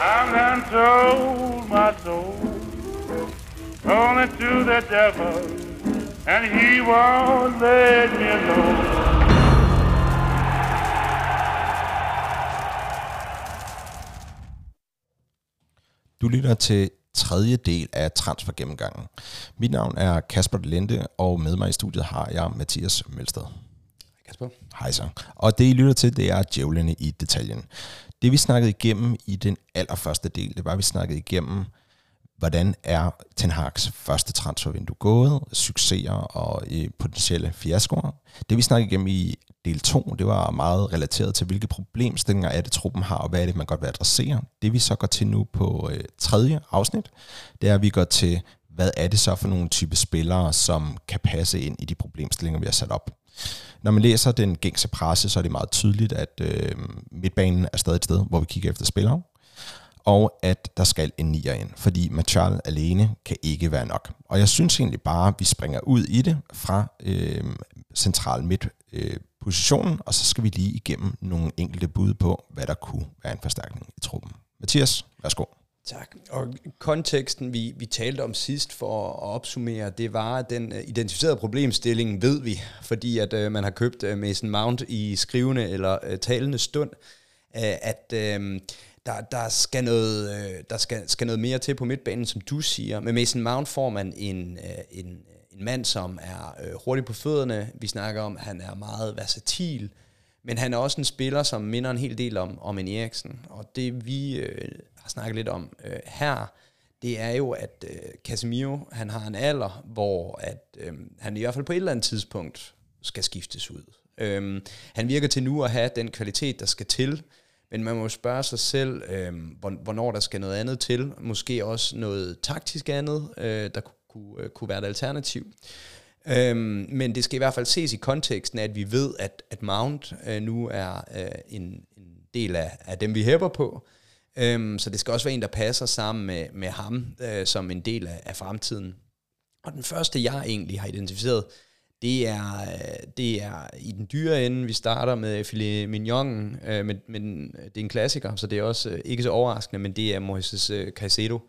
I'm done sold my soul only to the devil, and he won't let me alone. Du lytter til tredje del af Transfer Gennemgangen. Mit navn er Kasper Lente, og med mig i studiet har jeg Mathias Melsted. Kasper. Hej så. Og det I lytter til, det er djævlene i detaljen. Det vi snakkede igennem i den allerførste del, det var, at vi snakkede igennem, hvordan er Ten Hag's første transfervindue gået, succeser og øh, potentielle fiaskoer. Det vi snakkede igennem i del 2, det var meget relateret til, hvilke problemstillinger er det, truppen har, og hvad er det, man godt vil adressere. Det vi så går til nu på øh, tredje afsnit, det er, at vi går til, hvad er det så for nogle type spillere, som kan passe ind i de problemstillinger, vi har sat op. Når man læser den gængse presse, så er det meget tydeligt, at øh, midtbanen er stadig et sted, hvor vi kigger efter spillere, og at der skal en nier ind, fordi Machal alene kan ikke være nok. Og jeg synes egentlig bare, at vi springer ud i det fra øh, central midt øh, positionen, og så skal vi lige igennem nogle enkelte bud på, hvad der kunne være en forstærkning i truppen. Mathias, værsgo. Tak. Og konteksten, vi, vi talte om sidst for at opsummere, det var den øh, identificerede problemstilling, ved vi, fordi at øh, man har købt øh, Mason Mount i skrivende eller øh, talende stund, øh, at øh, der, der, skal noget, øh, der skal, skal noget mere til på midtbanen, som du siger. Med Mason Mount får man en, øh, en, en mand, som er øh, hurtig på fødderne. Vi snakker om, at han er meget versatil, men han er også en spiller, som minder en hel del om, om en Eriksen. Og det vi øh, har snakket lidt om øh, her, det er jo, at øh, Casemiro, han har en alder, hvor at, øh, han i hvert fald på et eller andet tidspunkt skal skiftes ud. Øh, han virker til nu at have den kvalitet, der skal til, men man må jo spørge sig selv, øh, hvornår der skal noget andet til. Måske også noget taktisk andet, øh, der kunne, kunne være et alternativ. Øhm, men det skal i hvert fald ses i konteksten at vi ved, at, at Mount øh, nu er øh, en, en del af, af dem, vi hæpper på. Øhm, så det skal også være en, der passer sammen med, med ham øh, som en del af, af fremtiden. Og den første, jeg egentlig har identificeret, det er, øh, det er i den dyre ende. Vi starter med filet mignon, øh, men, men det er en klassiker, så det er også øh, ikke så overraskende, men det er Moises øh, Caicedo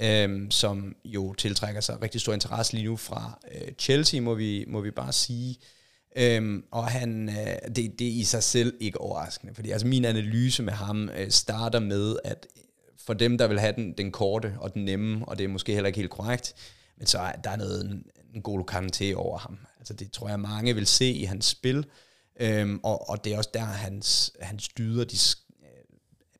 øhm, som jo tiltrækker sig rigtig stor interesse lige nu fra øh, Chelsea, må vi, må vi bare sige. Øhm, og han, øh, det, det er i sig selv ikke overraskende, fordi altså min analyse med ham øh, starter med, at for dem, der vil have den, den korte og den nemme, og det er måske heller ikke helt korrekt, men så er der noget, en, en god Kanté over ham. Altså det tror jeg, mange vil se i hans spil, øhm, og, og det er også der, hans, hans dyder, de øh,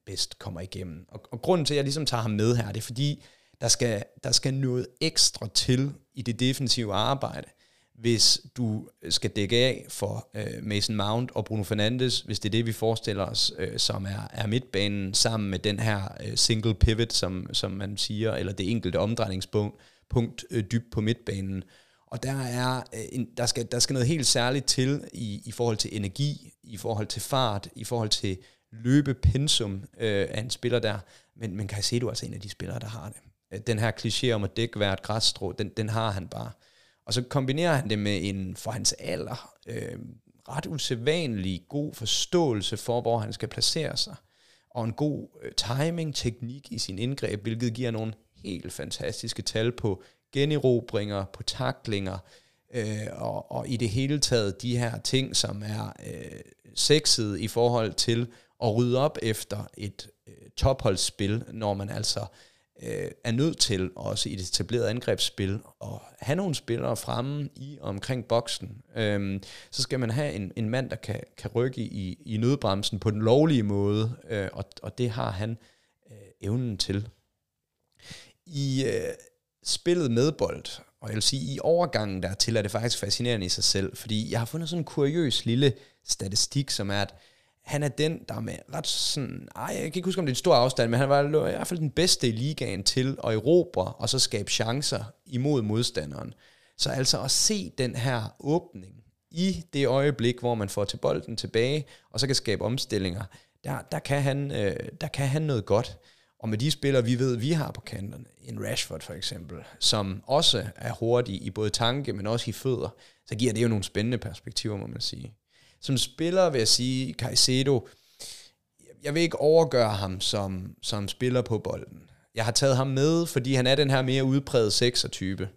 bedst kommer igennem. Og, og grunden til, at jeg ligesom tager ham med her, det er fordi, der skal, der skal noget ekstra til i det defensive arbejde, hvis du skal dække af for øh, Mason Mount og Bruno Fernandes, hvis det er det, vi forestiller os, øh, som er, er midtbanen sammen med den her øh, single pivot, som, som man siger, eller det enkelte omdrejningspunkt punkt, øh, dybt på midtbanen. Og der er øh, en, der, skal, der skal noget helt særligt til i, i forhold til energi, i forhold til fart, i forhold til løbepensum øh, af en spiller der. Men, men Caicedo er altså en af de spillere, der har det. Øh, den her kliché om at dække hvert græsstrå, den, den har han bare. Og så kombinerer han det med en, for hans alder, øh, ret usædvanlig god forståelse for, hvor han skal placere sig, og en god øh, timing-teknik i sin indgreb, hvilket giver nogle helt fantastiske tal på generobringer, på taklinger, øh, og, og i det hele taget de her ting, som er øh, sexet i forhold til at rydde op efter et øh, topholdsspil, når man altså øh, Øh, er nødt til, også i det etablerede angrebsspil, at have nogle spillere fremme i og omkring boksen. Øhm, så skal man have en, en mand, der kan, kan rykke i, i nødbremsen på den lovlige måde, øh, og, og det har han øh, evnen til. I øh, spillet med bold, og jeg vil sige, i overgangen dertil er det faktisk fascinerende i sig selv, fordi jeg har fundet sådan en kuriøs lille statistik, som er, at han er den, der med ret sådan, ej, jeg kan ikke huske, om det er en stor afstand, men han var i hvert fald den bedste i ligaen til at erobre og så skabe chancer imod modstanderen. Så altså at se den her åbning i det øjeblik, hvor man får til bolden tilbage, og så kan skabe omstillinger, der, der, kan, han, øh, der kan han noget godt. Og med de spillere, vi ved, vi har på kanterne, en Rashford for eksempel, som også er hurtig i både tanke, men også i fødder, så giver det jo nogle spændende perspektiver, må man sige. Som spiller vil jeg sige, Caicedo, jeg vil ikke overgøre ham som, som spiller på bolden. Jeg har taget ham med, fordi han er den her mere udpræget sekser-type.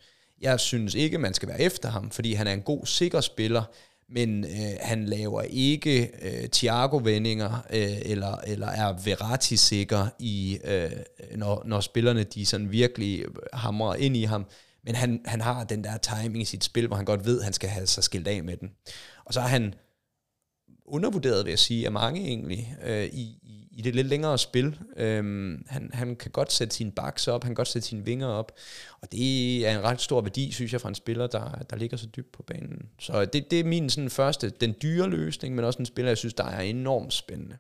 Jeg synes ikke, man skal være efter ham, fordi han er en god, sikker spiller, men øh, han laver ikke øh, Thiago-vendinger, øh, eller, eller er Verratti-sikker, i, øh, når, når spillerne de sådan virkelig hamrer ind i ham. Men han, han har den der timing i sit spil, hvor han godt ved, at han skal have sig skilt af med den. Og så er han undervurderet, vil jeg sige, af mange egentlig, øh, i, i, i det lidt længere spil. Øhm, han, han kan godt sætte sine baks op, han kan godt sætte sine vinger op, og det er en ret stor værdi, synes jeg, for en spiller, der, der ligger så dybt på banen. Så det, det er min sådan, første, den dyre løsning, men også en spiller, jeg synes, der er enormt spændende.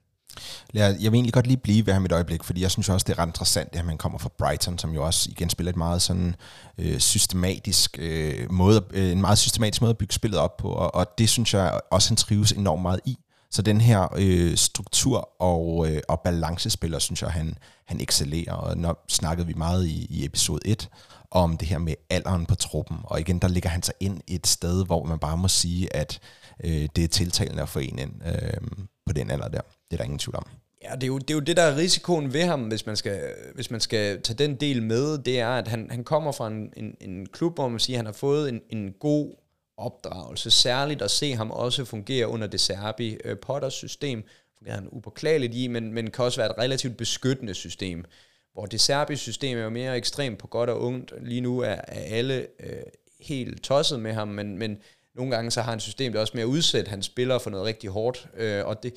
Jeg, jeg vil egentlig godt lige blive ved ham et øjeblik, fordi jeg synes også, det er ret interessant, at man kommer fra Brighton, som jo også igen spiller et meget sådan øh, systematisk øh, måde, øh, en meget systematisk måde at bygge spillet op på, og, og det synes jeg også, han trives enormt meget i. Så den her øh, struktur og, øh, og balancespiller, synes jeg, han, han excellerer, og når snakkede vi meget i, i episode 1 om det her med alderen på truppen, og igen, der ligger han sig ind et sted, hvor man bare må sige, at øh, det er tiltalende at få en ind øh, på den alder der. Det er der ingen tvivl om. Ja, det er, jo, det er jo det, der er risikoen ved ham, hvis man skal, hvis man skal tage den del med, det er, at han, han kommer fra en, en, en klub, hvor man siger, at han har fået en, en god opdragelse. Særligt at se ham også fungere under det Serbi øh, Potters system, fungerer han upåklageligt i, men, men kan også være et relativt beskyttende system, hvor det serbiske system er jo mere ekstremt på godt og ungt. Lige nu er, er alle øh, helt tosset med ham, men, men nogle gange så har han systemet også med at også mere spillere Han spiller for noget rigtig hårdt, øh, og det,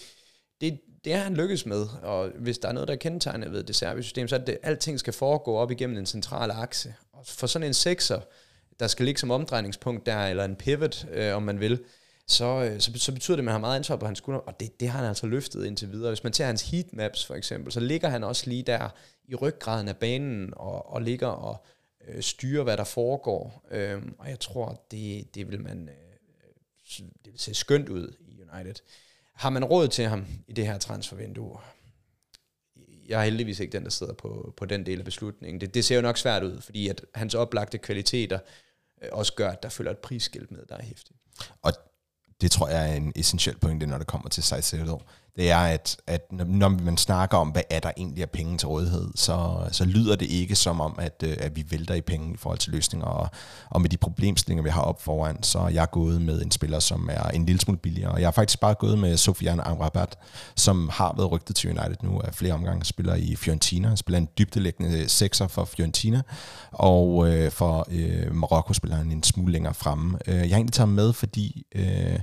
det, det er han lykkes med, og hvis der er noget, der er kendetegnet ved det serbiske system, så er det, at alting skal foregå op igennem en central akse. Og for sådan en sekser, der skal ligge som omdrejningspunkt der, eller en pivot, øh, om man vil, så, øh, så, så betyder det, at man har meget ansvar på hans skulder, og det, det har han altså løftet indtil videre. Hvis man tager hans heatmaps for eksempel, så ligger han også lige der i ryggraden af banen, og, og ligger og øh, styre, hvad der foregår. Øh, og jeg tror, det, det vil man øh, det vil se skønt ud i United. Har man råd til ham i det her transfervindue? Jeg er heldigvis ikke den, der sidder på, på den del af beslutningen. Det, det ser jo nok svært ud, fordi at hans oplagte kvaliteter øh, også gør, at der følger et prisskilt med, der er hæftigt. Og det tror jeg er en essentiel pointe, når det kommer til Caicedo det er, at, at når man snakker om, hvad er der egentlig af penge til rådighed, så, så lyder det ikke som om, at, øh, at vi vælter i penge i forhold til løsninger, og, og med de problemstillinger, vi har op foran, så er jeg gået med en spiller, som er en lille smule billigere, og jeg har faktisk bare gået med Sofiane Amrabat, som har været rygtet til United nu af flere omgange, spiller i Fiorentina, spiller en dybdelæggende sekser for Fiorentina, og øh, for øh, Marokko spiller han en smule længere fremme. Øh, jeg har egentlig taget med, fordi øh,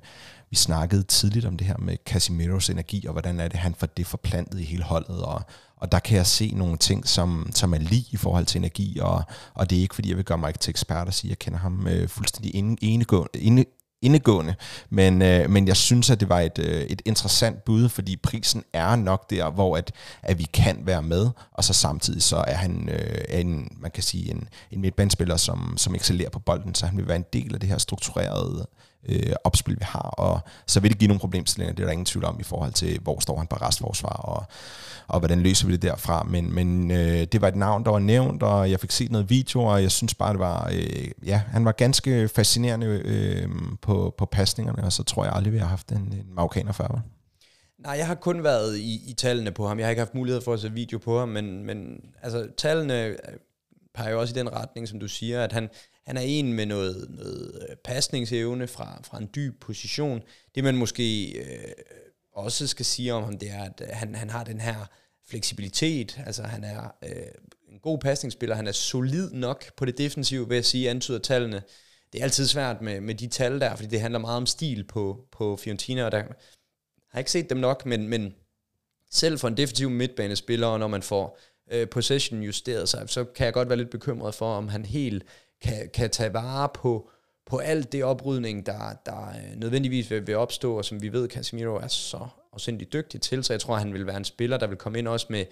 vi snakkede tidligt om det her med Casimiros energi, og hvordan er det, han får det forplantet i hele holdet, og, og der kan jeg se nogle ting, som, som er lige i forhold til energi, og, og det er ikke, fordi jeg vil gøre mig til ekspert og sige, at jeg kender ham øh, fuldstændig indegående, inde, indegående, men, øh, men jeg synes, at det var et, øh, et interessant bud, fordi prisen er nok der, hvor at, at vi kan være med, og så samtidig så er han øh, en, man kan sige, en, en midtbandspiller, som, som excellerer på bolden, så han vil være en del af det her strukturerede øh, opspil, vi har, og så vil det give nogle problemstillinger, det er der ingen tvivl om i forhold til, hvor står han på restforsvar, og, og hvordan løser vi det derfra, men, men øh, det var et navn, der var nævnt, og jeg fik set noget video, og jeg synes bare, det var, øh, ja, han var ganske fascinerende øh, på, på pasningerne, og så tror jeg aldrig, vi har haft en, en marokkaner før. Nej, jeg har kun været i, i tallene på ham. Jeg har ikke haft mulighed for at se video på ham, men, men altså, tallene øh, peger jo også i den retning, som du siger, at han, han er en med noget, noget øh, pasningsevne fra, fra en dyb position. Det man måske øh, også skal sige om ham, det er, at øh, han, han har den her fleksibilitet. Altså han er øh, en god pasningsspiller. Han er solid nok på det defensive, vil jeg sige, antyder tallene. Det er altid svært med, med de tal der, fordi det handler meget om stil på, på Fiorentina, og der har ikke set dem nok, men, men selv for en defensiv midtbanespiller, når man får øh, possession justeret sig, så kan jeg godt være lidt bekymret for, om han helt kan, kan tage vare på, på alt det oprydning, der, der øh, nødvendigvis vil, vil opstå, og som vi ved, Casemiro er så afsindelig dygtig til, så jeg tror, han vil være en spiller, der vil komme ind også med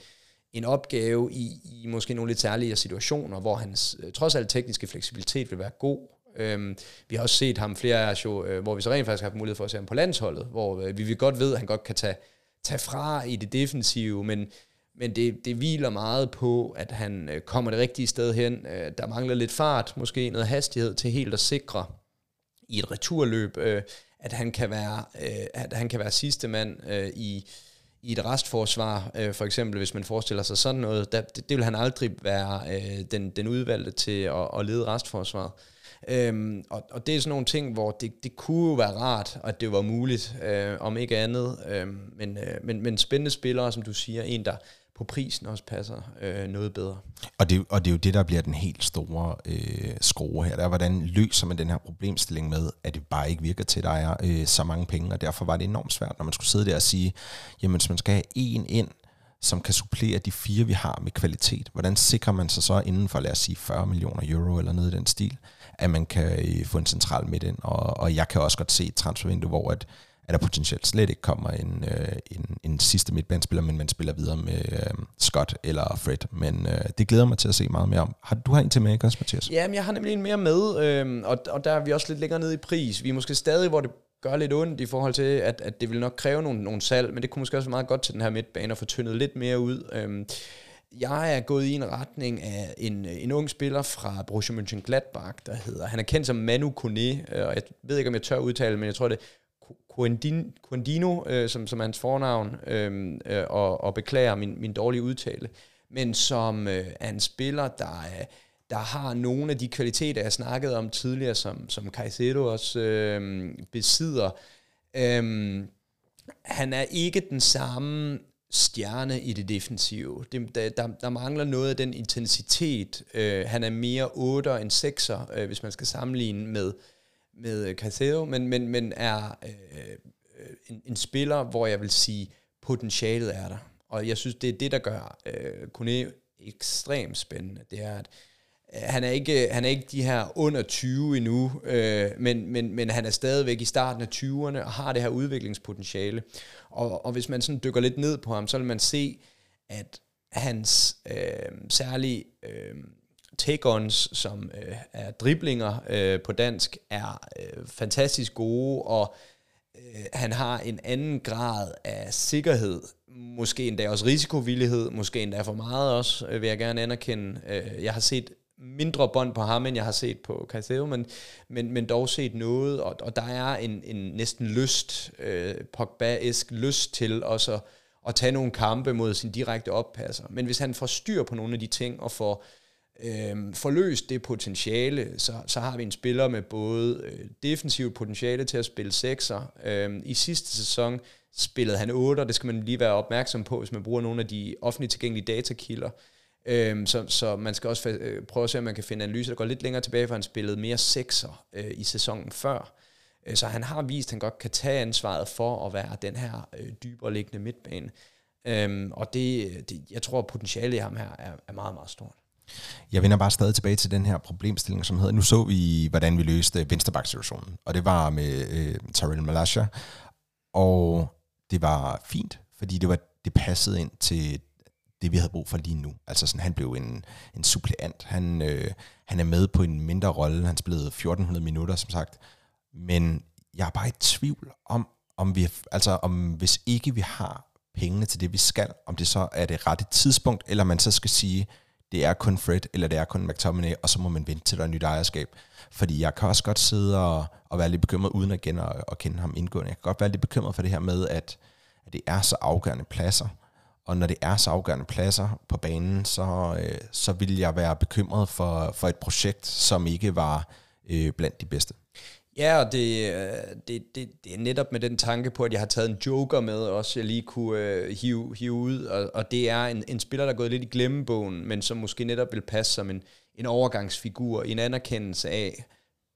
en opgave i, i måske nogle lidt særlige situationer, hvor hans øh, trods alt tekniske fleksibilitet vil være god. Øhm, vi har også set ham flere af jo, øh, hvor vi så rent faktisk har haft mulighed for at se ham på landsholdet, hvor øh, vi godt ved, at han godt kan tage, tage fra i det defensive, men men det, det hviler meget på, at han øh, kommer det rigtige sted hen. Øh, der mangler lidt fart, måske noget hastighed til helt at sikre i et returløb, øh, at han kan være, øh, at han kan være sidste mand øh, i, i et restforsvar, øh, for eksempel hvis man forestiller sig sådan noget, der, det, det vil han aldrig være øh, den, den udvalgte til at, at lede restforsvaret. Øhm, og, og det er sådan nogle ting, hvor det, det kunne jo være rart, at det var muligt, øh, om ikke andet. Øh, men, øh, men, men spændende spillere, som du siger, en der på prisen også passer øh, noget bedre. Og det, og det er jo det, der bliver den helt store øh, skrue her. Der er, hvordan løser man den her problemstilling med, at det bare ikke virker til, at der er øh, så mange penge, og derfor var det enormt svært, når man skulle sidde der og sige, jamen hvis man skal have en ind, som kan supplere de fire, vi har med kvalitet, hvordan sikrer man sig så inden for, lad os sige, 40 millioner euro eller noget i den stil, at man kan øh, få en central midt ind. Og, og jeg kan også godt se et transfervindue, hvor at, at der potentielt slet ikke kommer en, øh, en, en sidste midtbanespiller, men man spiller videre med øh, Scott eller Fred. Men øh, det glæder mig til at se meget mere om. Har du har en til med, ikke også, Mathias? Jamen, jeg har nemlig en mere med, øh, og, og der er vi også lidt længere nede i pris. Vi er måske stadig, hvor det gør lidt ondt i forhold til, at, at det vil nok kræve nogle, nogle salg, men det kunne måske også være meget godt til den her midtbane at få tyndet lidt mere ud. Øh, jeg er gået i en retning af en, en ung spiller fra Borussia Mönchengladbach, der hedder, han er kendt som Manu Kone, øh, og jeg ved ikke, om jeg tør udtale men jeg tror, det er Quindino, øh, som, som er hans fornavn, øh, øh, og, og beklager min, min dårlige udtale, men som øh, er en spiller, der, øh, der har nogle af de kvaliteter, jeg snakkede om tidligere, som, som Caicedo også øh, besidder. Øh, han er ikke den samme stjerne i det defensive. Det, der, der, der mangler noget af den intensitet. Øh, han er mere 8'er end 6'er, øh, hvis man skal sammenligne med, med øh, Casero, men, men, men er øh, øh, en, en spiller, hvor jeg vil sige, potentialet er der. Og jeg synes, det er det, der gør øh, Kone ekstremt spændende. Det er, at øh, han er ikke, han er ikke de her under 20 endnu, øh, men, men, men han er stadigvæk i starten af 20'erne og har det her udviklingspotentiale. Og, og hvis man sådan dykker lidt ned på ham, så vil man se, at hans øh, særlige øh, take-ons, som øh, er driblinger øh, på dansk, er øh, fantastisk gode, og øh, han har en anden grad af sikkerhed, måske endda også risikovillighed, måske endda for meget også, øh, vil jeg gerne anerkende. Øh, jeg har set mindre bånd på ham, end jeg har set på Caicedo, men, men, men dog set noget, og, og der er en, en næsten lyst, øh, Pogba-esk lyst til også at, at tage nogle kampe mod sin direkte oppasser. Men hvis han får styr på nogle af de ting, og får, øh, øh, forløst det potentiale, så, så har vi en spiller med både øh, defensivt potentiale til at spille sekser. Øh, I sidste sæson spillede han 8, det skal man lige være opmærksom på, hvis man bruger nogle af de offentligt tilgængelige datakilder. Øhm, så, så man skal også øh, prøve at se, om man kan finde analyser, der går lidt længere tilbage, for han spillede mere sekser øh, i sæsonen før. Øh, så han har vist, at han godt kan tage ansvaret for at være den her øh, dybere liggende midtbane. Øhm, og det, det, jeg tror, at potentialet i ham her er, er meget, meget stort. Jeg vender bare stadig tilbage til den her problemstilling, som hedder, nu så vi, hvordan vi løste venstreback-situationen, og det var med øh, Tyrell Malasha, og det var fint, fordi det var det passede ind til det, vi havde brug for lige nu. Altså sådan, han blev en, en suppleant. Han, øh, han er med på en mindre rolle. Han spillede 1400 minutter, som sagt. Men jeg er bare i tvivl om, om vi, altså om hvis ikke vi har pengene til det, vi skal, om det så er det rette tidspunkt, eller man så skal sige, det er kun Fred, eller det er kun McTominay, og så må man vente til der er nyt ejerskab. Fordi jeg kan også godt sidde og, og være lidt bekymret, uden at, kende, at kende ham indgående. Jeg kan godt være lidt bekymret for det her med, at, at det er så afgørende pladser, og når det er så afgørende pladser på banen, så, øh, så vil jeg være bekymret for, for et projekt, som ikke var øh, blandt de bedste. Ja, og det, øh, det, det, det er netop med den tanke på, at jeg har taget en joker med også, jeg lige kunne øh, hive, hive ud, og, og det er en, en spiller, der er gået lidt i glemmebogen, men som måske netop vil passe som en, en overgangsfigur, en anerkendelse af,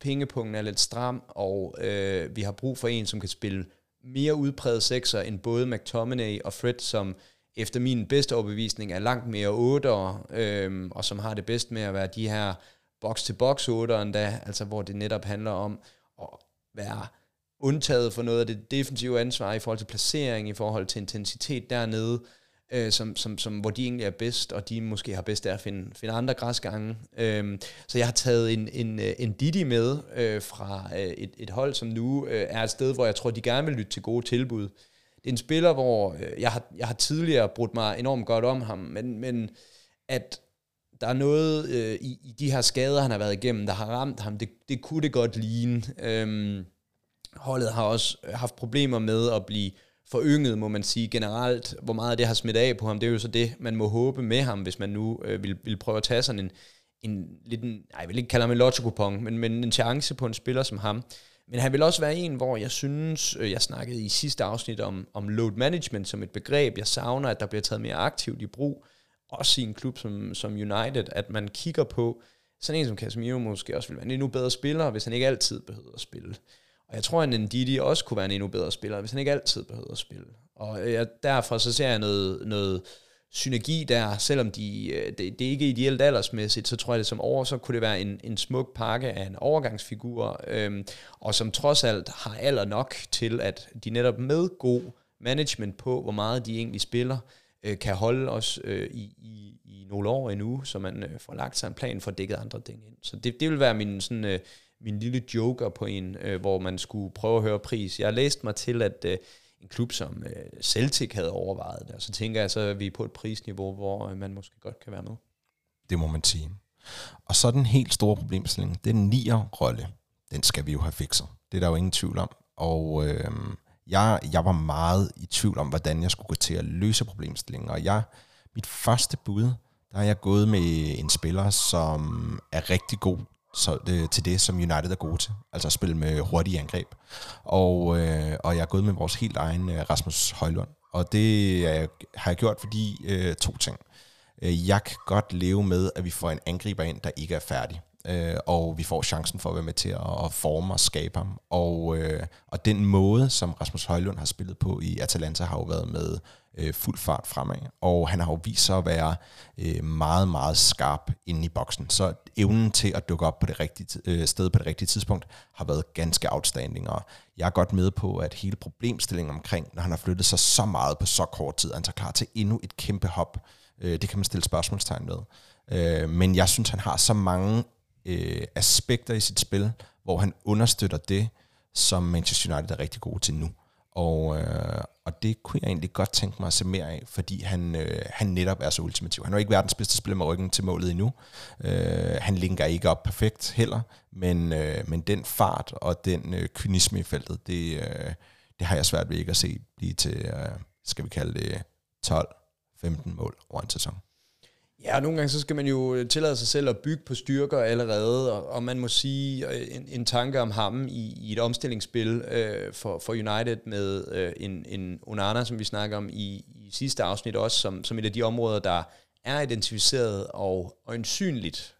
pengepunkten er lidt stram, og øh, vi har brug for en, som kan spille mere udpræget sekser end både McTominay og Fred, som efter min bedste overbevisning er langt mere 8'ere, øh, og som har det bedst med at være de her box-to-box 8'ere endda, altså hvor det netop handler om at være undtaget for noget af det defensive ansvar i forhold til placering, i forhold til intensitet dernede, øh, som, som, som, hvor de egentlig er bedst, og de måske har bedst af at finde, finde andre græsgange. Øhm, så jeg har taget en, en, øh, en Didi med øh, fra øh, et, et hold, som nu øh, er et sted, hvor jeg tror, de gerne vil lytte til gode tilbud det er en spiller, hvor øh, jeg, har, jeg har tidligere brudt mig enormt godt om ham, men, men at der er noget øh, i, i de her skader, han har været igennem, der har ramt ham, det, det kunne det godt ligne. Øhm, holdet har også haft problemer med at blive forynget, må man sige, generelt. Hvor meget det har smidt af på ham, det er jo så det, man må håbe med ham, hvis man nu øh, vil, vil prøve at tage sådan en, en lidt en, nej, jeg vil ikke kalde ham en lotto men, men en chance på en spiller som ham. Men han vil også være en, hvor jeg synes, øh, jeg snakkede i sidste afsnit om, om load management som et begreb. Jeg savner, at der bliver taget mere aktivt i brug, også i en klub som, som United, at man kigger på, sådan en som Casemiro måske også vil være en endnu bedre spiller, hvis han ikke altid behøver at spille. Og jeg tror, at en også kunne være en endnu bedre spiller, hvis han ikke altid behøver at spille. Og øh, jeg, derfor så ser jeg noget, noget synergi der, selvom de, øh, det, det er ikke ideelt aldersmæssigt, så tror jeg det som over, så kunne det være en, en smuk pakke af en overgangsfigur, øhm, og som trods alt har alder nok til, at de netop med god management på, hvor meget de egentlig spiller, øh, kan holde os øh, i, i, i nogle år endnu, så man øh, får lagt sig en plan for at dække andre ting ind. Så det, det vil være min, sådan, øh, min lille joker på en, øh, hvor man skulle prøve at høre pris. Jeg har læst mig til, at øh, en klub som øh, Celtic havde overvejet det, og så tænker jeg, så er vi på et prisniveau, hvor øh, man måske godt kan være med. Det må man sige. Og så den helt store problemstilling, den nier rolle, den skal vi jo have fikset. Det er der jo ingen tvivl om. Og øh, jeg, jeg var meget i tvivl om, hvordan jeg skulle gå til at løse problemstillingen. Og jeg, mit første bud, der er jeg gået med en spiller, som er rigtig god så, det, til det, som United er gode til. Altså at spille med hurtige angreb. Og, øh, og jeg er gået med vores helt egen øh, Rasmus Højlund. Og det øh, har jeg gjort, fordi øh, to ting. Øh, jeg kan godt leve med, at vi får en angriber ind, der ikke er færdig øh, og vi får chancen for at være med til at, at forme og skabe ham. Og, øh, og den måde, som Rasmus Højlund har spillet på i Atalanta, har jo været med øh, fuld fart fremad. Og han har jo vist sig at være øh, meget, meget skarp inde i boksen. Så evnen til at dukke op på det rigtige øh, sted på det rigtige tidspunkt har været ganske outstanding. Og jeg er godt med på, at hele problemstillingen omkring, når han har flyttet sig så meget på så kort tid, han tager klar til endnu et kæmpe hop. Øh, det kan man stille spørgsmålstegn ved. Øh, men jeg synes, han har så mange øh, aspekter i sit spil, hvor han understøtter det, som Manchester United er rigtig gode til nu. Og, øh, og det kunne jeg egentlig godt tænke mig at se mere af, fordi han, øh, han netop er så ultimativ. Han er jo ikke verdens bedste spiller med ryggen til målet endnu. Øh, han linker ikke op perfekt heller, men, øh, men den fart og den øh, kynisme i feltet, det, øh, det har jeg svært ved ikke at se blive til, øh, skal vi kalde det, 12-15 mål over en sæson. Ja, nogle gange så skal man jo øh, tillade sig selv at bygge på styrker allerede, og, og man må sige øh, en, en tanke om ham i, i et omstillingsspil øh, for, for United med øh, en, en Onana, som vi snakker om i, i sidste afsnit også, som, som et af de områder, der er identificeret og øjensynligt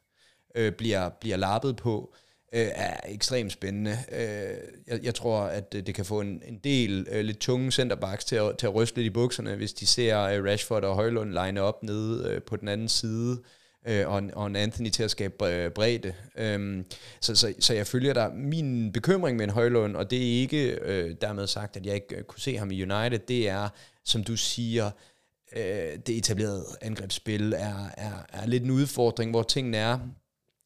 øh, bliver, bliver lappet på. øh, Øh, er ekstremt spændende. Øh, jeg, jeg tror, at det kan få en, en del øh, lidt tunge centerbacks til at, til at ryste lidt i bukserne, hvis de ser øh, Rashford og Højlund line op nede øh, på den anden side, øh, og, og en Anthony til at skabe bredde. Øh, så, så, så jeg følger der. Min bekymring med en Højlund, og det er ikke øh, dermed sagt, at jeg ikke øh, kunne se ham i United, det er, som du siger, øh, det etablerede angrebsspil er, er, er lidt en udfordring, hvor tingene er,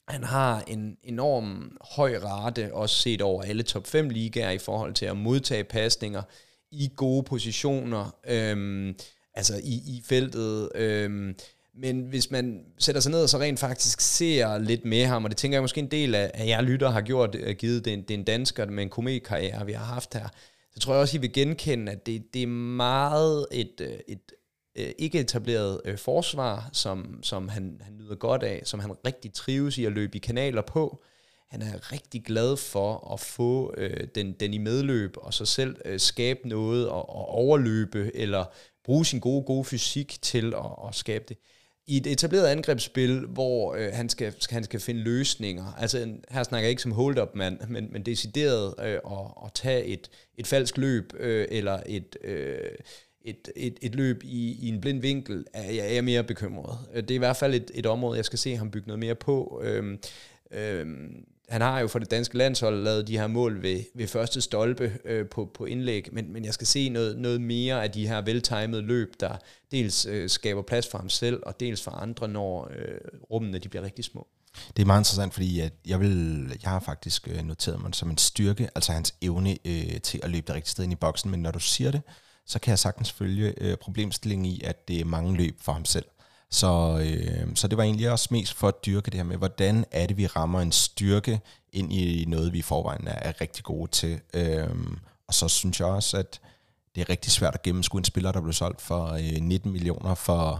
han har en enorm høj rate, også set over alle top 5 ligaer, i forhold til at modtage pasninger i gode positioner, øhm, altså i, i feltet. Øhm, men hvis man sætter sig ned og så rent faktisk ser lidt med ham, og det tænker jeg måske en del af, at jeg lytter har gjort, øh, givet det, den en dansker med en komikkarriere, vi har haft her, så tror jeg også, I vil genkende, at det, det er meget et, øh, et øh, ikke etableret øh, forsvar, som, som han, han nyder godt af, som han rigtig trives i at løbe i kanaler på. Han er rigtig glad for at få øh, den, den i medløb, og så selv øh, skabe noget og, og overløbe, eller bruge sin gode, gode fysik til at, at skabe det. I et etableret angrebsspil, hvor øh, han, skal, han skal finde løsninger, altså her snakker jeg ikke som hold-up mand, men, men decideret øh, at, at tage et, et falsk løb, øh, eller et... Øh, et, et, et løb i, i en blind vinkel, er jeg er mere bekymret. Øh, det er i hvert fald et, et område, jeg skal se ham bygge noget mere på. Øhm, øhm, han har jo for det danske landshold lavet de her mål ved, ved første stolpe øh, på, på indlæg, men, men jeg skal se noget, noget mere af de her veltimede løb, der dels øh, skaber plads for ham selv, og dels for andre, når øh, rummene de bliver rigtig små. Det er meget interessant, fordi at jeg, vil, jeg har faktisk øh, noteret mig som en styrke, altså hans evne øh, til at løbe det rigtige sted ind i boksen, men når du siger det, så kan jeg sagtens følge øh, problemstillingen i, at det er mange løb for ham selv. Så, øh, så det var egentlig også mest for at dyrke det her med, hvordan er det, vi rammer en styrke ind i noget, vi i forvejen er, er rigtig gode til. Øh, og så synes jeg også, at det er rigtig svært at gennemskue en spiller, der blev solgt for øh, 19 millioner for øh,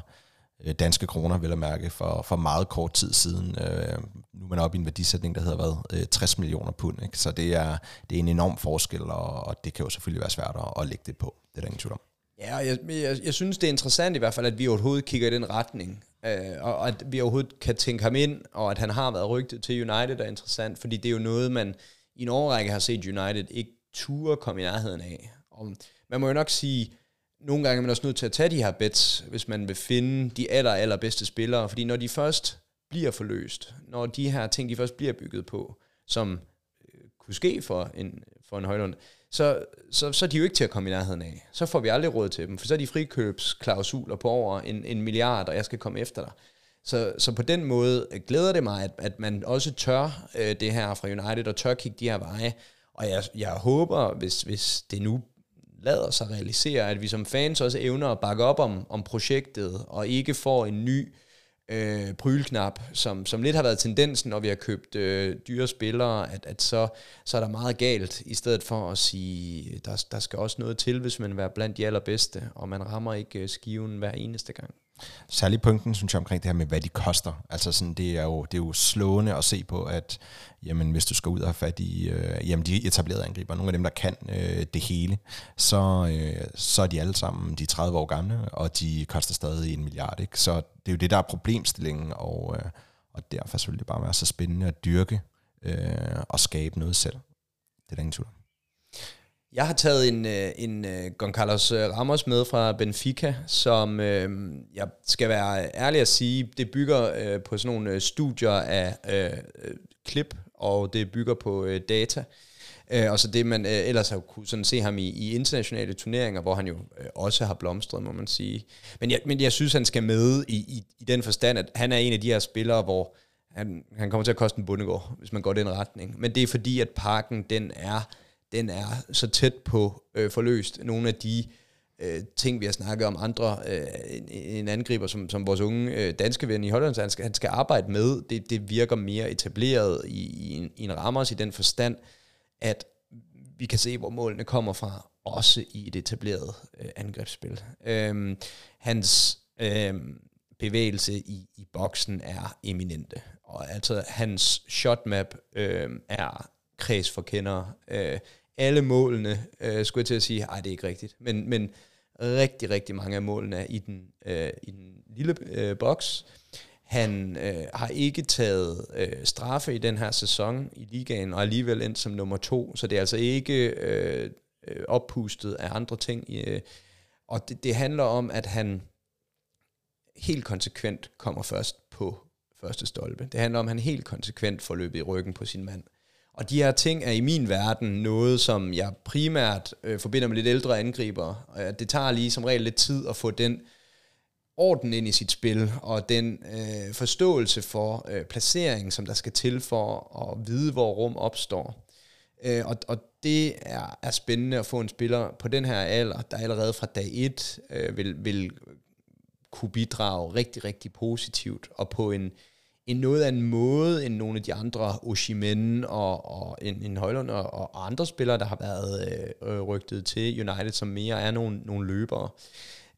Øh, danske kroner, vil jeg mærke, for, for meget kort tid siden. Øh, nu er man oppe i en værdisætning, der hedder hvad, øh, 60 millioner pund. Ikke? Så det er, det er en enorm forskel, og, og det kan jo selvfølgelig være svært at, at lægge det på. Det er der ingen tvivl om. Ja, jeg, jeg, jeg synes, det er interessant i hvert fald, at vi overhovedet kigger i den retning. Øh, og at vi overhovedet kan tænke ham ind, og at han har været rygtet til United er interessant, fordi det er jo noget, man i en overrække har set United ikke ture komme i nærheden af. Og man må jo nok sige, nogle gange er man også nødt til at tage de her bets, hvis man vil finde de aller, allerbedste spillere, fordi når de først bliver forløst, når de her ting, de først bliver bygget på, som øh, kunne ske for en, for en Højlund, så, så, så er de jo ikke til at komme i nærheden af. Så får vi aldrig råd til dem, for så er de frikøbsklausuler på over en, en milliard, og jeg skal komme efter dig. Så, så på den måde glæder det mig, at, at man også tør øh, det her fra United, og tør kigge de her veje. Og jeg, jeg håber, hvis, hvis det nu lader sig realisere, at vi som fans også evner at bakke op om, om projektet, og ikke får en ny øh, prylknap, som, som lidt har været tendensen, når vi har købt øh, dyre spillere, at, at så, så er der meget galt, i stedet for at sige, der, der skal også noget til, hvis man vil være blandt de allerbedste, og man rammer ikke øh, skiven hver eneste gang. Særlig punkten, synes jeg, omkring det her med, hvad de koster. Altså sådan, det er jo, det er jo slående at se på, at jamen, hvis du skal ud og have fat i øh, jamen, de etablerede angriber, nogle af dem, der kan øh, det hele, så, øh, så er de alle sammen de 30 år gamle, og de koster stadig en milliard. Ikke? Så det er jo det, der er problemstillingen, og, øh, og derfor vil det bare være så spændende at dyrke øh, og skabe noget selv. Det er der ingen tvivl jeg har taget en, øh, en øh, Goncalves øh, Ramos med fra Benfica, som øh, jeg skal være ærlig at sige, det bygger øh, på sådan nogle øh, studier af øh, klip, og det bygger på øh, data. Øh, og så det, man øh, ellers har kunne sådan se ham i, i internationale turneringer, hvor han jo øh, også har blomstret, må man sige. Men jeg, men jeg synes, han skal med i, i, i den forstand, at han er en af de her spillere, hvor han, han kommer til at koste en bundegård, hvis man går den retning. Men det er fordi, at parken, den er den er så tæt på øh, forløst nogle af de øh, ting, vi har snakket om andre, øh, en, en angriber som, som vores unge øh, danske ven i Holland, han skal, han skal arbejde med, det, det virker mere etableret i, i, en, i en rammers i den forstand, at vi kan se, hvor målene kommer fra, også i et etableret øh, angrebsspil. Øhm, hans øh, bevægelse i, i boksen er eminente, og altså hans shotmap øh, er kreds for kendere. Øh, alle målene, øh, skulle jeg til at sige, nej, det er ikke rigtigt, men, men rigtig, rigtig mange af målene er i den, øh, i den lille øh, boks. Han øh, har ikke taget øh, straffe i den her sæson i ligaen, og alligevel endt som nummer to, så det er altså ikke øh, øh, oppustet af andre ting. Øh, og det, det handler om, at han helt konsekvent kommer først på første stolpe. Det handler om, at han helt konsekvent får løbet i ryggen på sin mand. Og de her ting er i min verden noget, som jeg primært øh, forbinder med lidt ældre angriber. Øh, det tager lige som regel lidt tid at få den orden ind i sit spil, og den øh, forståelse for øh, placering, som der skal til for at vide, hvor rum opstår. Øh, og, og det er, er spændende at få en spiller på den her alder, der allerede fra dag 1 øh, vil, vil kunne bidrage rigtig, rigtig positivt, og på en, en noget anden måde end nogle af de andre, Oshimen og, og en, en Højlund og, og andre spillere, der har været øh, øh rygtet til United, som mere er nogle, nogle løbere.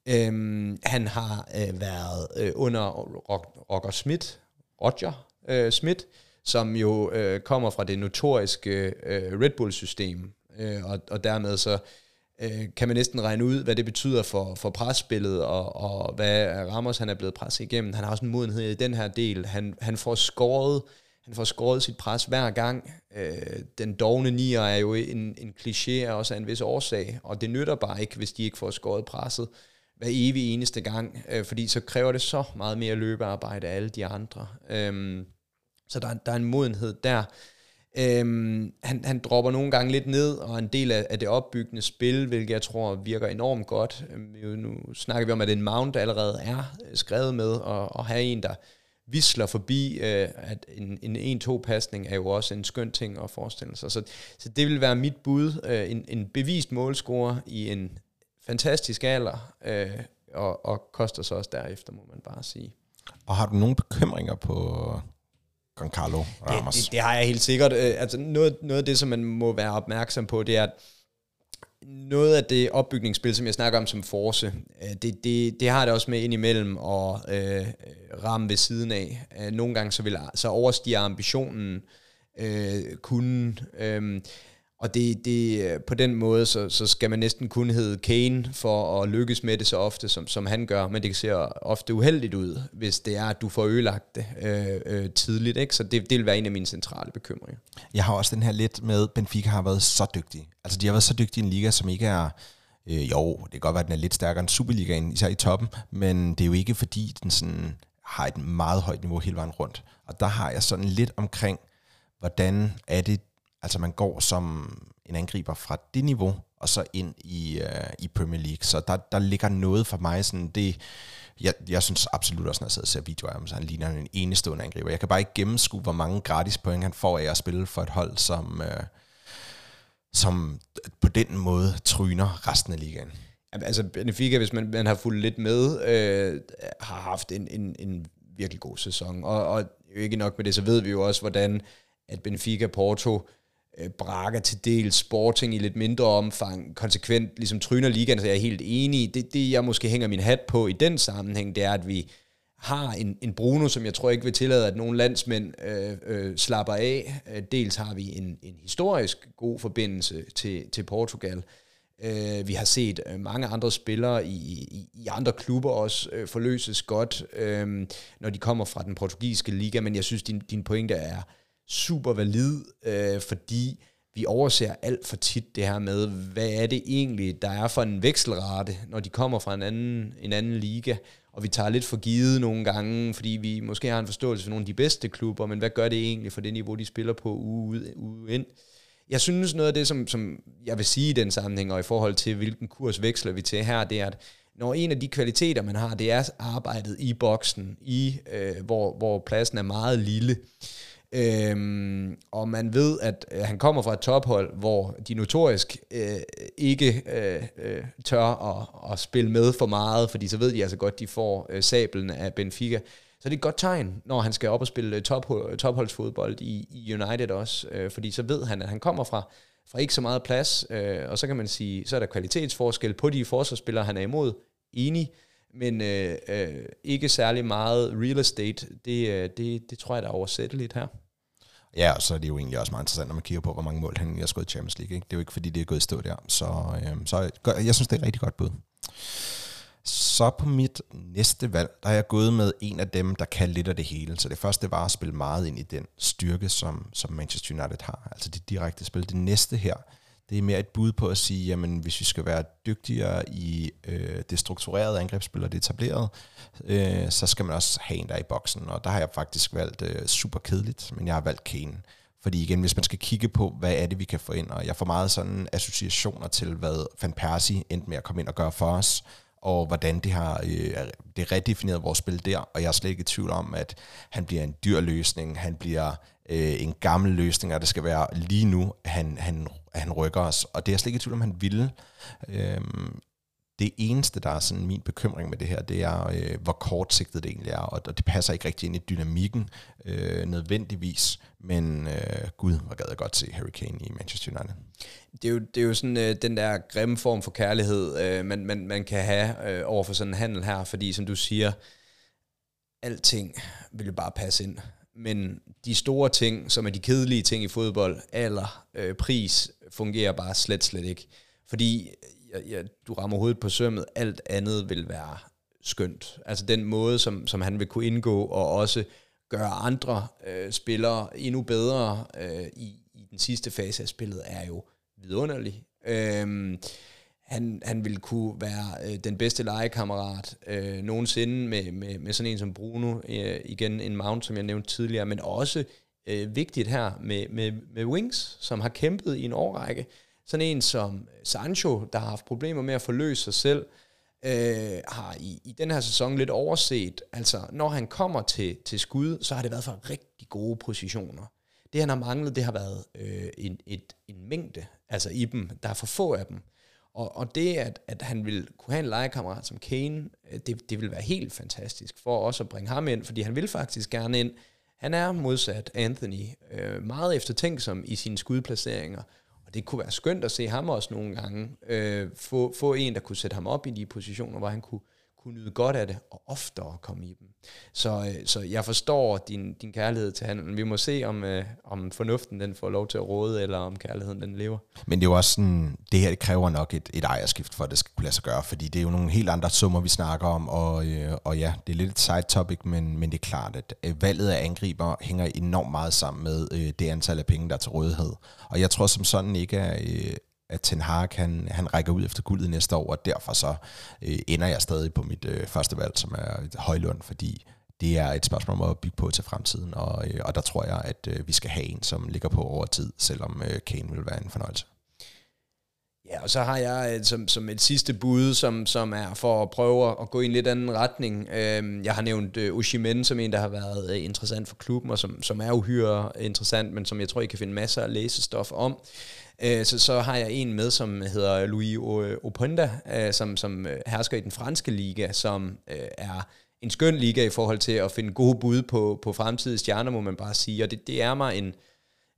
Øhm, han har øh, været øh, under Roger Smith, Roger øh, Smith, som jo øh, kommer fra det notoriske øh, Red Bull-system, øh, og, og dermed så øh, kan man næsten regne ud, hvad det betyder for, for presspillet, og, og hvad Ramos han er blevet presset igennem. Han har også en modenhed i den her del. Han, han får skåret han får skåret sit pres hver gang. Øh, den dogne nier er jo en, en kliché, også af en vis årsag, og det nytter bare ikke, hvis de ikke får skåret presset hver evig eneste gang, øh, fordi så kræver det så meget mere løbearbejde af alle de andre. Øh, så der, der er en modenhed der. Øhm, han, han dropper nogle gange lidt ned, og en del af, af det opbyggende spil, hvilket jeg tror virker enormt godt. Øhm, nu snakker vi om, at en mount allerede er øh, skrevet med, og, og have en, der visler forbi, øh, at en, en 1-2-pasning er jo også en skøn ting at forestille sig. Så, så det vil være mit bud. Øh, en, en bevist målscorer i en fantastisk alder, øh, og, og koster så også derefter, må man bare sige. Og har du nogle bekymringer på Giancarlo Ramos. Det, det, det har jeg helt sikkert. Øh, altså noget, noget af det, som man må være opmærksom på, det er, at noget af det opbygningsspil, som jeg snakker om som force, øh, det, det, det har det også med indimellem at øh, ramme ved siden af. Øh, nogle gange så, vil, så overstiger ambitionen øh, kunne... Øh, og det, det, på den måde, så, så skal man næsten kun hedde Kane for at lykkes med det så ofte, som, som han gør, men det ser ofte uheldigt ud, hvis det er, at du får ødelagt det øh, øh, tidligt. Ikke? Så det, det vil være en af mine centrale bekymringer. Jeg har også den her lidt med, Benfica har været så dygtig. Altså de har været så dygtige i en liga, som ikke er... Øh, jo, det kan godt være, at den er lidt stærkere end Superligaen, især i toppen, men det er jo ikke fordi, den sådan har et meget højt niveau hele vejen rundt. Og der har jeg sådan lidt omkring, hvordan er det, Altså man går som en angriber fra det niveau, og så ind i, øh, i Premier League. Så der, der ligger noget for mig, sådan det, jeg, jeg synes absolut også, når jeg sidder og ser videoer om, så han ligner en enestående angriber. Jeg kan bare ikke gennemskue, hvor mange gratis point han får af at spille for et hold, som, øh, som på den måde tryner resten af ligaen. Altså Benfica, hvis man, man har fulgt lidt med, øh, har haft en, en, en virkelig god sæson. Og, og ikke nok med det, så ved vi jo også, hvordan at Benfica Porto Øh, Braga til del, Sporting i lidt mindre omfang, konsekvent ligesom tryner ligaen, så jeg er helt enig. Det, det, jeg måske hænger min hat på i den sammenhæng, det er, at vi har en, en Bruno, som jeg tror ikke vil tillade, at nogle landsmænd øh, øh, slapper af. Øh, dels har vi en, en historisk god forbindelse til, til Portugal. Øh, vi har set øh, mange andre spillere i, i, i andre klubber også øh, forløses godt, øh, når de kommer fra den portugisiske liga, men jeg synes, din, din pointe er super valid, øh, fordi vi overser alt for tit det her med, hvad er det egentlig, der er for en vekselrate, når de kommer fra en anden, en anden liga, og vi tager lidt for givet nogle gange, fordi vi måske har en forståelse for nogle af de bedste klubber, men hvad gør det egentlig for det niveau, de spiller på uge ud, uge ind? Jeg synes noget af det, som, som jeg vil sige i den sammenhæng, og i forhold til, hvilken kurs veksler vi til her, det er, at når en af de kvaliteter, man har, det er arbejdet i boksen, i øh, hvor, hvor pladsen er meget lille, Øhm, og man ved, at øh, han kommer fra et tophold, hvor de notorisk øh, ikke øh, øh, tør at, at spille med for meget, fordi så ved de altså godt, de får øh, sablen af Benfica. Så det er et godt tegn, når han skal op og spille øh, top, øh, topholdsfodbold i, i United også, øh, fordi så ved han, at han kommer fra, fra ikke så meget plads, øh, og så kan man sige, så er der kvalitetsforskel på de forsvarsspillere, han er imod, enig, men øh, øh, ikke særlig meget real estate. Det, øh, det, det tror jeg, der er oversætteligt her. Ja, og så er det jo egentlig også meget interessant, når man kigger på, hvor mange mål han har skudt i Champions League. Ikke? Det er jo ikke, fordi det er gået i stå der. Så, øh, så jeg synes, det er et rigtig godt bud. Så på mit næste valg, der har jeg gået med en af dem, der kan lidt af det hele. Så det første var at spille meget ind i den styrke, som, som Manchester United har. Altså det direkte spil. Det næste her, det er mere et bud på at sige, jamen hvis vi skal være dygtigere i øh, det strukturerede angrebsspil og det etablerede, øh, så skal man også have en der i boksen. Og der har jeg faktisk valgt øh, super kedeligt, men jeg har valgt Kane. Fordi igen, hvis man skal kigge på, hvad er det, vi kan få ind, og jeg får meget sådan associationer til, hvad Van Persie endte med at komme ind og gøre for os, og hvordan det har øh, det redefineret vores spil der, og jeg er slet ikke i tvivl om, at han bliver en dyr løsning, han bliver øh, en gammel løsning, og det skal være lige nu, han, han, han rykker os, og det er jeg slet ikke i tvivl om, han ville. Øh, det eneste, der er sådan min bekymring med det her, det er, øh, hvor kortsigtet det egentlig er, og, og det passer ikke rigtig ind i dynamikken øh, nødvendigvis, men øh, gud, hvor gad jeg godt se Harry Kane i Manchester United. Det er jo, det er jo sådan øh, den der grimme form for kærlighed, øh, man, man, man kan have øh, over for sådan en handel her, fordi som du siger, alting vil jo bare passe ind. Men de store ting, som er de kedelige ting i fodbold, alder, øh, pris, fungerer bare slet, slet ikke. Fordi ja, ja, du rammer hovedet på sømmet, alt andet vil være skønt. Altså den måde, som, som han vil kunne indgå, og også gøre andre øh, spillere endnu bedre øh, i, i den sidste fase af spillet, er jo vidunderlig. Øh, han, han vil kunne være øh, den bedste legekammerat øh, nogensinde med, med, med sådan en som Bruno, øh, igen en mount, som jeg nævnte tidligere, men også øh, vigtigt her med, med, med Wings, som har kæmpet i en årrække. Sådan en som Sancho, der har haft problemer med at forløse sig selv, øh, har i, i den her sæson lidt overset. Altså, når han kommer til, til skud, så har det været for rigtig gode positioner. Det, han har manglet, det har været øh, en, et, en mængde, altså i dem. Der er for få af dem. Og, og det, at, at han vil kunne have en legekammerat som Kane, øh, det, det vil være helt fantastisk for også at bringe ham ind, fordi han vil faktisk gerne ind. Han er modsat Anthony øh, meget eftertænksom i sine skudplaceringer, Og det kunne være skønt at se ham også nogle gange. Øh, få, få en, der kunne sætte ham op i de positioner, hvor han kunne, kunne nyde godt af det, og oftere komme i dem. Så, øh, så jeg forstår din, din kærlighed til handelen. Vi må se, om, øh, om fornuften den får lov til at råde, eller om kærligheden den lever. Men det er jo også sådan, det her det kræver nok et, et ejerskift, for at det skal kunne lade sig gøre, fordi det er jo nogle helt andre summer, vi snakker om, og, øh, og ja, det er lidt et side topic, men, men det er klart, at øh, valget af angriber hænger enormt meget sammen med øh, det antal af penge, der er til rådighed. Og jeg tror som sådan ikke er, øh, at Ten Hag han, han rækker ud efter guldet næste år, og derfor så øh, ender jeg stadig på mit øh, første valg, som er Højlund, fordi det er et spørgsmål om at bygge på til fremtiden, og, øh, og der tror jeg, at øh, vi skal have en, som ligger på over tid, selvom øh, Kane vil være en fornøjelse. Ja, og så har jeg et, som, som et sidste bud, som, som er for at prøve at gå i en lidt anden retning. Øhm, jeg har nævnt uh, som en, der har været øh, interessant for klubben, og som, som er uhyre interessant, men som jeg tror, I kan finde masser af læsestof om. Øh, så, så har jeg en med, som hedder Louis Openda, øh, som, som øh, hersker i den franske liga, som øh, er en skøn liga i forhold til at finde gode bud på, på fremtidige stjerner, må man bare sige. Og det, det er mig en,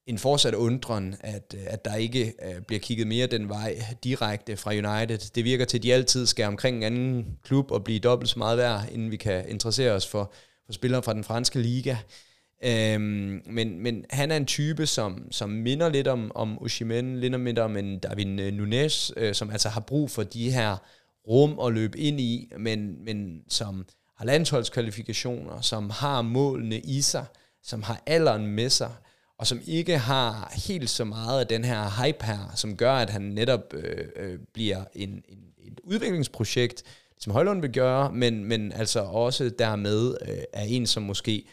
en fortsat undren, at, at der ikke uh, bliver kigget mere den vej direkte fra United. Det virker til, at de altid skal omkring en anden klub og blive dobbelt så meget værd, inden vi kan interessere os for, for spillere fra den franske liga. Øhm, men, men han er en type, som, som minder lidt om, om Oshimen, lidt minder om en Darwin Nunes, øh, som altså har brug for de her rum at løbe ind i, men, men som har landsholdskvalifikationer, som har målene i sig, som har alderen med sig, og som ikke har helt så meget af den her hype her, som gør, at han netop øh, øh, bliver en, en, et udviklingsprojekt, som Højlund vil gøre, men, men altså også dermed øh, er en, som måske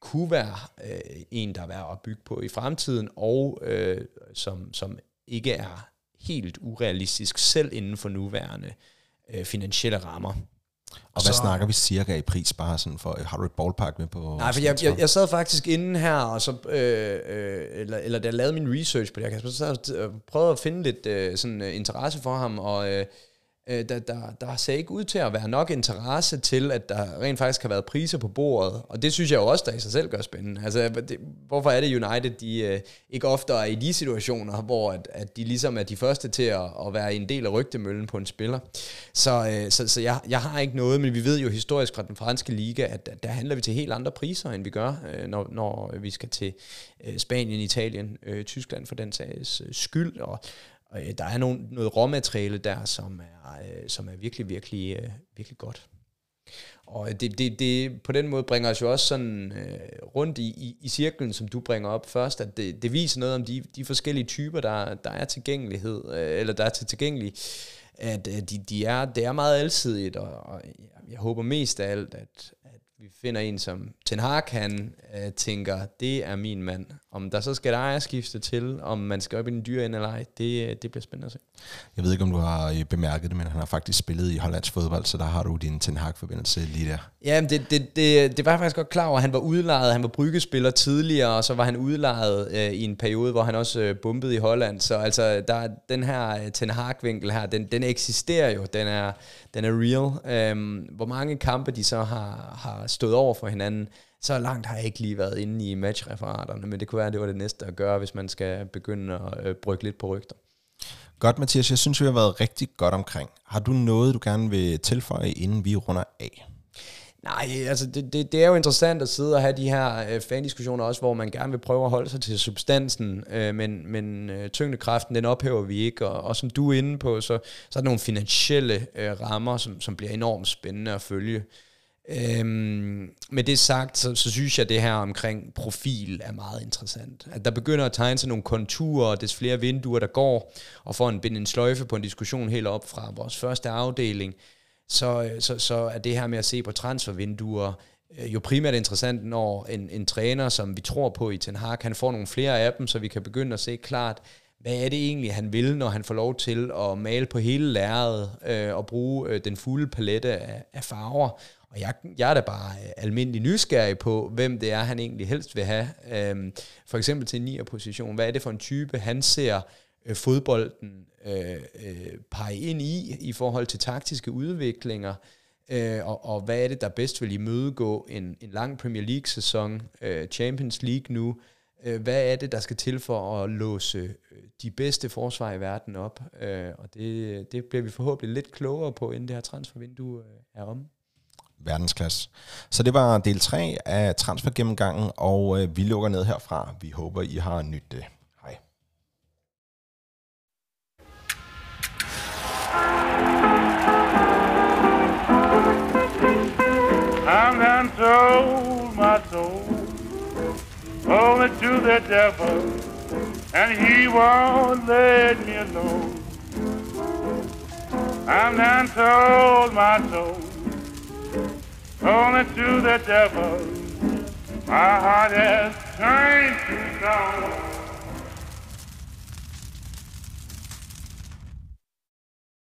kunne være øh, en, der er værd at bygge på i fremtiden, og øh, som, som ikke er helt urealistisk selv inden for nuværende øh, finansielle rammer. Og hvad så, snakker vi cirka i pris, bare sådan for, har du et ballpark med på? Nej, for jeg, jeg, jeg sad faktisk inde her, og så, øh, øh, eller, eller da jeg lavede min research på det her, så sad jeg prøvede at finde lidt øh, sådan, uh, interesse for ham, og øh, øh, der, der, der ser ikke ud til at være nok interesse til, at der rent faktisk har været priser på bordet. Og det synes jeg jo også, der i sig selv gør spændende. Altså, det, hvorfor er det United, de øh, ikke ofte er i de situationer, hvor at, at de ligesom er de første til at, at være en del af rygtemøllen på en spiller. Så, øh, så, så jeg, jeg har ikke noget, men vi ved jo historisk fra den franske liga, at, at der handler vi til helt andre priser, end vi gør, øh, når, når vi skal til øh, Spanien, Italien, øh, Tyskland for den sags øh, skyld. Og, og øh, der er nogle, noget råmateriale der, som er, øh, som er virkelig, virkelig, øh, virkelig godt. Og øh, det, det, det på den måde bringer os jo også sådan øh, rundt i, i, i cirklen, som du bringer op først, at det, det viser noget om de, de forskellige typer, der, der er tilgængelighed, øh, eller der er til tilgængelig, at øh, de, de er, det er meget alsidigt, og, og øh, jeg håber mest af alt, at, vi finder en, som Ten Hag, han øh, tænker, det er min mand. Om der så skal der skifte til, om man skal op i den dyre ende eller ej, det, det bliver spændende at se. Jeg ved ikke, om du har øh, bemærket det, men han har faktisk spillet i Hollands fodbold, så der har du din Ten Hag-forbindelse lige der. Ja, det, det, det, det var jeg faktisk godt klar over. Han var udlejet, han var bryggespiller tidligere, og så var han udlejet øh, i en periode, hvor han også øh, bumpede i Holland. Så altså, der, den her øh, Ten Hag-vinkel her, den, den eksisterer jo, den er, den er real. Øhm, hvor mange kampe de så har, har stået over for hinanden, så langt har jeg ikke lige været inde i matchreferaterne, men det kunne være, det var det næste at gøre, hvis man skal begynde at øh, brygge lidt på rygter. Godt, Mathias. Jeg synes, vi har været rigtig godt omkring. Har du noget, du gerne vil tilføje, inden vi runder af? Nej, altså det, det, det er jo interessant at sidde og have de her øh, fan-diskussioner også, hvor man gerne vil prøve at holde sig til substansen, øh, men, men øh, tyngdekraften, den ophæver vi ikke, og, og som du er inde på, så, så er der nogle finansielle øh, rammer, som, som bliver enormt spændende at følge. Øhm, med det sagt, så, så synes jeg, at det her omkring profil er meget interessant. At der begynder at tegne sig nogle konturer, og des flere vinduer, der går, og får en, en sløjfe på en diskussion helt op fra vores første afdeling, så, øh, så, så er det her med at se på transfervinduer øh, jo primært interessant, når en, en træner, som vi tror på i Ten Hag, han får nogle flere af dem, så vi kan begynde at se klart, hvad er det egentlig, han vil, når han får lov til at male på hele lærredet øh, og bruge øh, den fulde palette af, af farver. Og jeg, jeg er da bare øh, almindelig nysgerrig på, hvem det er, han egentlig helst vil have. Øhm, for eksempel til en position. Hvad er det for en type, han ser øh, fodbolden øh, øh, pege ind i, i forhold til taktiske udviklinger, øh, og, og hvad er det, der bedst vil imødegå en, en lang Premier League-sæson, øh, Champions League nu, øh, hvad er det, der skal til for at låse øh, de bedste forsvar i verden op? Øh, og det, det bliver vi forhåbentlig lidt klogere på, inden det her transfervindue øh, er om. Verdensklasse. Så det var del 3 af transfergennemgangen, og øh, vi lukker ned herfra. Vi håber, I har nyt det. Hej. I'm done sold my soul only to the devil, and he won't let me alone. I'm done sold my soul only to the devil. My heart has turned to stone.